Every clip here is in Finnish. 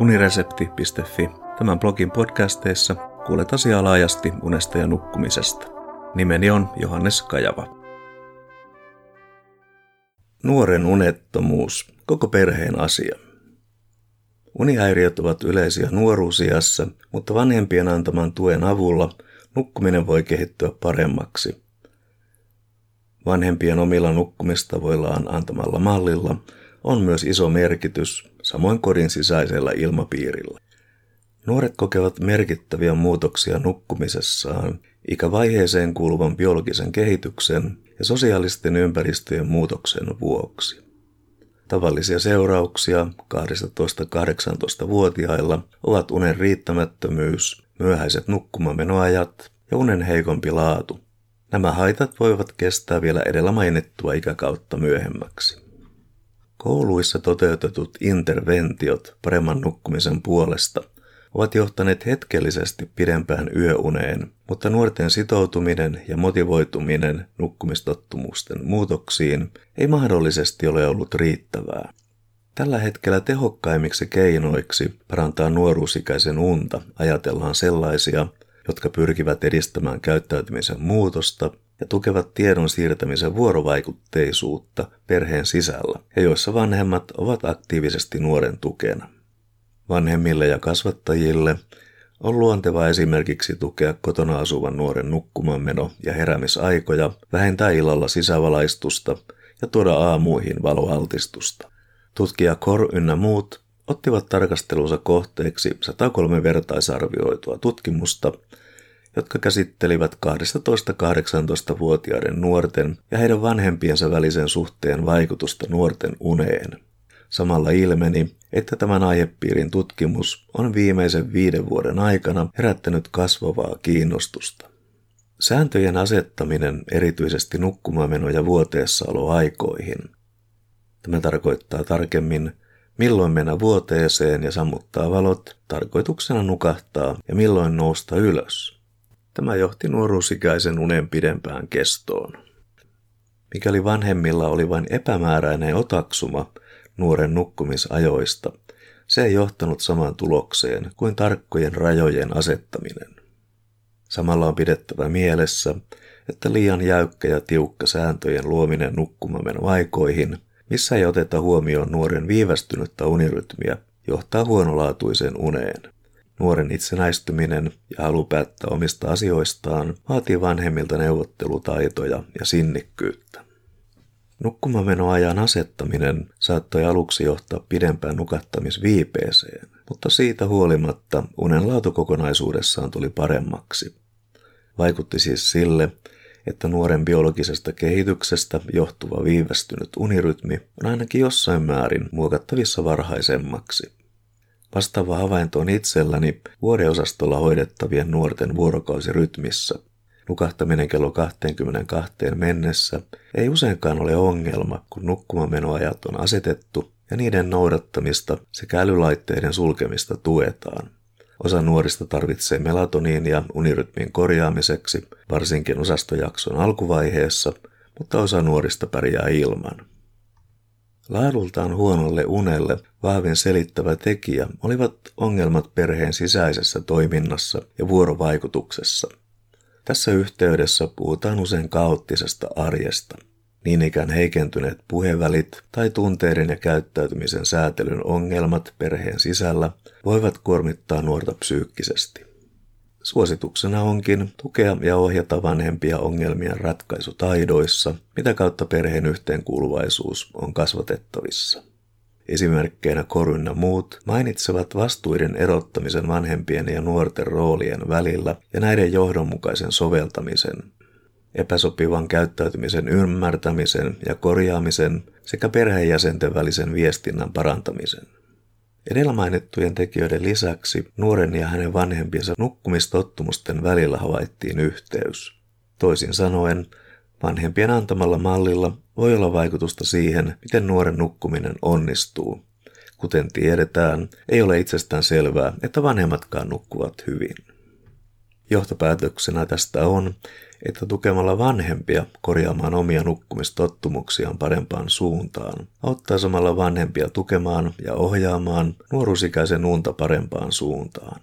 uniresepti.fi. Tämän blogin podcasteissa kuulet asiaa laajasti unesta ja nukkumisesta. Nimeni on Johannes Kajava. Nuoren unettomuus, koko perheen asia. Unihäiriöt ovat yleisiä nuoruusiassa, mutta vanhempien antaman tuen avulla nukkuminen voi kehittyä paremmaksi. Vanhempien omilla nukkumistavoillaan antamalla mallilla on myös iso merkitys, samoin kodin sisäisellä ilmapiirillä. Nuoret kokevat merkittäviä muutoksia nukkumisessaan ikävaiheeseen kuuluvan biologisen kehityksen ja sosiaalisten ympäristöjen muutoksen vuoksi. Tavallisia seurauksia 12-18-vuotiailla ovat unen riittämättömyys, myöhäiset nukkumamenoajat ja unen heikompi laatu. Nämä haitat voivat kestää vielä edellä mainittua ikäkautta myöhemmäksi. Kouluissa toteutetut interventiot paremman nukkumisen puolesta ovat johtaneet hetkellisesti pidempään yöuneen, mutta nuorten sitoutuminen ja motivoituminen nukkumistottumusten muutoksiin ei mahdollisesti ole ollut riittävää. Tällä hetkellä tehokkaimmiksi keinoiksi parantaa nuoruusikäisen unta ajatellaan sellaisia, jotka pyrkivät edistämään käyttäytymisen muutosta ja tukevat tiedon siirtämisen vuorovaikutteisuutta perheen sisällä ja joissa vanhemmat ovat aktiivisesti nuoren tukena. Vanhemmille ja kasvattajille on luonteva esimerkiksi tukea kotona asuvan nuoren nukkumanmeno- ja heräämisaikoja, vähentää illalla sisävalaistusta ja tuoda aamuihin valoaltistusta. Tutkija Kor ynnä muut ottivat tarkastelunsa kohteeksi 103 vertaisarvioitua tutkimusta, jotka käsittelivät 12-18-vuotiaiden nuorten ja heidän vanhempiensa välisen suhteen vaikutusta nuorten uneen. Samalla ilmeni, että tämän aihepiirin tutkimus on viimeisen viiden vuoden aikana herättänyt kasvavaa kiinnostusta. Sääntöjen asettaminen erityisesti nukkumameno- ja vuoteessaoloaikoihin. Tämä tarkoittaa tarkemmin, milloin mennä vuoteeseen ja sammuttaa valot, tarkoituksena nukahtaa ja milloin nousta ylös. Tämä johti nuoruusikäisen unen pidempään kestoon. Mikäli vanhemmilla oli vain epämääräinen otaksuma nuoren nukkumisajoista, se ei johtanut samaan tulokseen kuin tarkkojen rajojen asettaminen. Samalla on pidettävä mielessä, että liian jäykkä ja tiukka sääntöjen luominen nukkumamenoaikoihin, missä ei oteta huomioon nuoren viivästynyttä unirytmiä, johtaa huonolaatuiseen uneen. Nuoren itsenäistyminen ja halu päättää omista asioistaan vaatii vanhemmilta neuvottelutaitoja ja sinnikkyyttä. Nukkumamenoajan asettaminen saattoi aluksi johtaa pidempään nukattamisviipeeseen, mutta siitä huolimatta unen laatu kokonaisuudessaan tuli paremmaksi. Vaikutti siis sille, että nuoren biologisesta kehityksestä johtuva viivästynyt unirytmi on ainakin jossain määrin muokattavissa varhaisemmaksi. Vastaava havainto on itselläni vuodeosastolla hoidettavien nuorten vuorokausirytmissä. Nukahtaminen kello 22 mennessä ei useinkaan ole ongelma, kun nukkumamenoajat on asetettu ja niiden noudattamista sekä älylaitteiden sulkemista tuetaan. Osa nuorista tarvitsee melatoniinia unirytmin korjaamiseksi, varsinkin osastojakson alkuvaiheessa, mutta osa nuorista pärjää ilman. Laadultaan huonolle unelle vahvin selittävä tekijä olivat ongelmat perheen sisäisessä toiminnassa ja vuorovaikutuksessa. Tässä yhteydessä puhutaan usein kaoottisesta arjesta. Niin ikään heikentyneet puhevälit tai tunteiden ja käyttäytymisen säätelyn ongelmat perheen sisällä voivat kuormittaa nuorta psyykkisesti. Suosituksena onkin tukea ja ohjata vanhempia ongelmien ratkaisutaidoissa, mitä kautta perheen yhteenkuuluvaisuus on kasvatettavissa. Esimerkkeinä Korynna muut mainitsevat vastuiden erottamisen vanhempien ja nuorten roolien välillä ja näiden johdonmukaisen soveltamisen, epäsopivan käyttäytymisen ymmärtämisen ja korjaamisen sekä perheenjäsenten välisen viestinnän parantamisen. Edellä mainittujen tekijöiden lisäksi nuoren ja hänen vanhempiensa nukkumistottumusten välillä havaittiin yhteys. Toisin sanoen, vanhempien antamalla mallilla voi olla vaikutusta siihen, miten nuoren nukkuminen onnistuu. Kuten tiedetään, ei ole itsestään selvää, että vanhemmatkaan nukkuvat hyvin. Johtopäätöksenä tästä on, että tukemalla vanhempia korjaamaan omia nukkumistottumuksiaan parempaan suuntaan, auttaa samalla vanhempia tukemaan ja ohjaamaan nuoruusikäisen unta parempaan suuntaan.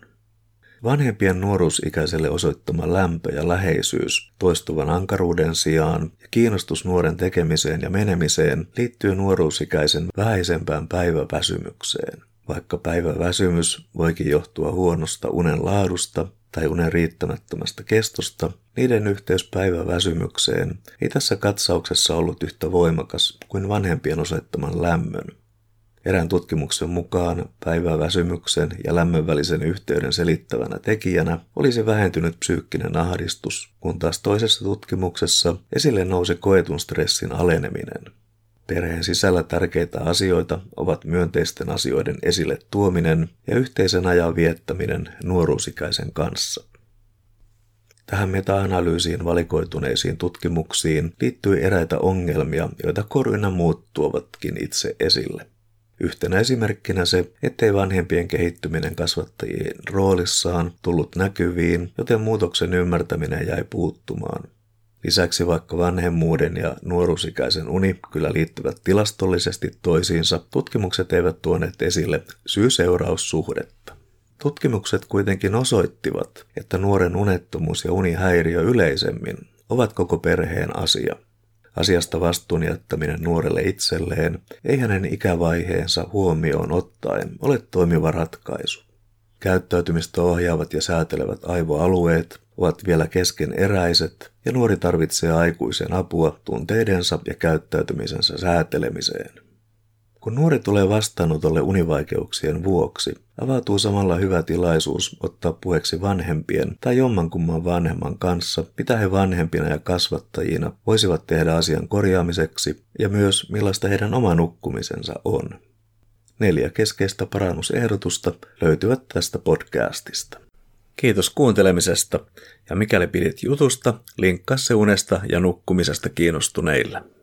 Vanhempien nuoruusikäiselle osoittama lämpö ja läheisyys toistuvan ankaruuden sijaan ja kiinnostus nuoren tekemiseen ja menemiseen liittyy nuoruusikäisen vähäisempään päiväväsymykseen. Vaikka päiväväsymys voikin johtua huonosta unen laadusta tai unen riittämättömästä kestosta, niiden yhteys päiväväsymykseen ei tässä katsauksessa ollut yhtä voimakas kuin vanhempien osoittaman lämmön. Erään tutkimuksen mukaan päiväväsymyksen ja lämmön välisen yhteyden selittävänä tekijänä olisi vähentynyt psyykkinen ahdistus, kun taas toisessa tutkimuksessa esille nousi koetun stressin aleneminen. Perheen sisällä tärkeitä asioita ovat myönteisten asioiden esille tuominen ja yhteisen ajan viettäminen nuoruusikäisen kanssa. Tähän meta-analyysiin valikoituneisiin tutkimuksiin liittyy eräitä ongelmia, joita Koruina muut tuovatkin itse esille. Yhtenä esimerkkinä se, ettei vanhempien kehittyminen kasvattajien roolissaan tullut näkyviin, joten muutoksen ymmärtäminen jäi puuttumaan. Lisäksi vaikka vanhemmuuden ja nuoruusikäisen uni kyllä liittyvät tilastollisesti toisiinsa, tutkimukset eivät tuoneet esille syy-seuraussuhdetta. Tutkimukset kuitenkin osoittivat, että nuoren unettomuus ja unihäiriö yleisemmin ovat koko perheen asia. Asiasta vastuun jättäminen nuorelle itselleen ei hänen ikävaiheensa huomioon ottaen ole toimiva ratkaisu. Käyttäytymistä ohjaavat ja säätelevät aivoalueet ovat vielä keskeneräiset ja nuori tarvitsee aikuisen apua tunteidensa ja käyttäytymisensä säätelemiseen. Kun nuori tulee vastaanotolle univaikeuksien vuoksi, avautuu samalla hyvä tilaisuus ottaa puheeksi vanhempien tai jommankumman vanhemman kanssa, mitä he vanhempina ja kasvattajina voisivat tehdä asian korjaamiseksi ja myös millaista heidän oma nukkumisensa on. Neljä keskeistä parannusehdotusta löytyvät tästä podcastista. Kiitos kuuntelemisesta ja mikäli pidit jutusta, linkkaa se unesta ja nukkumisesta kiinnostuneille.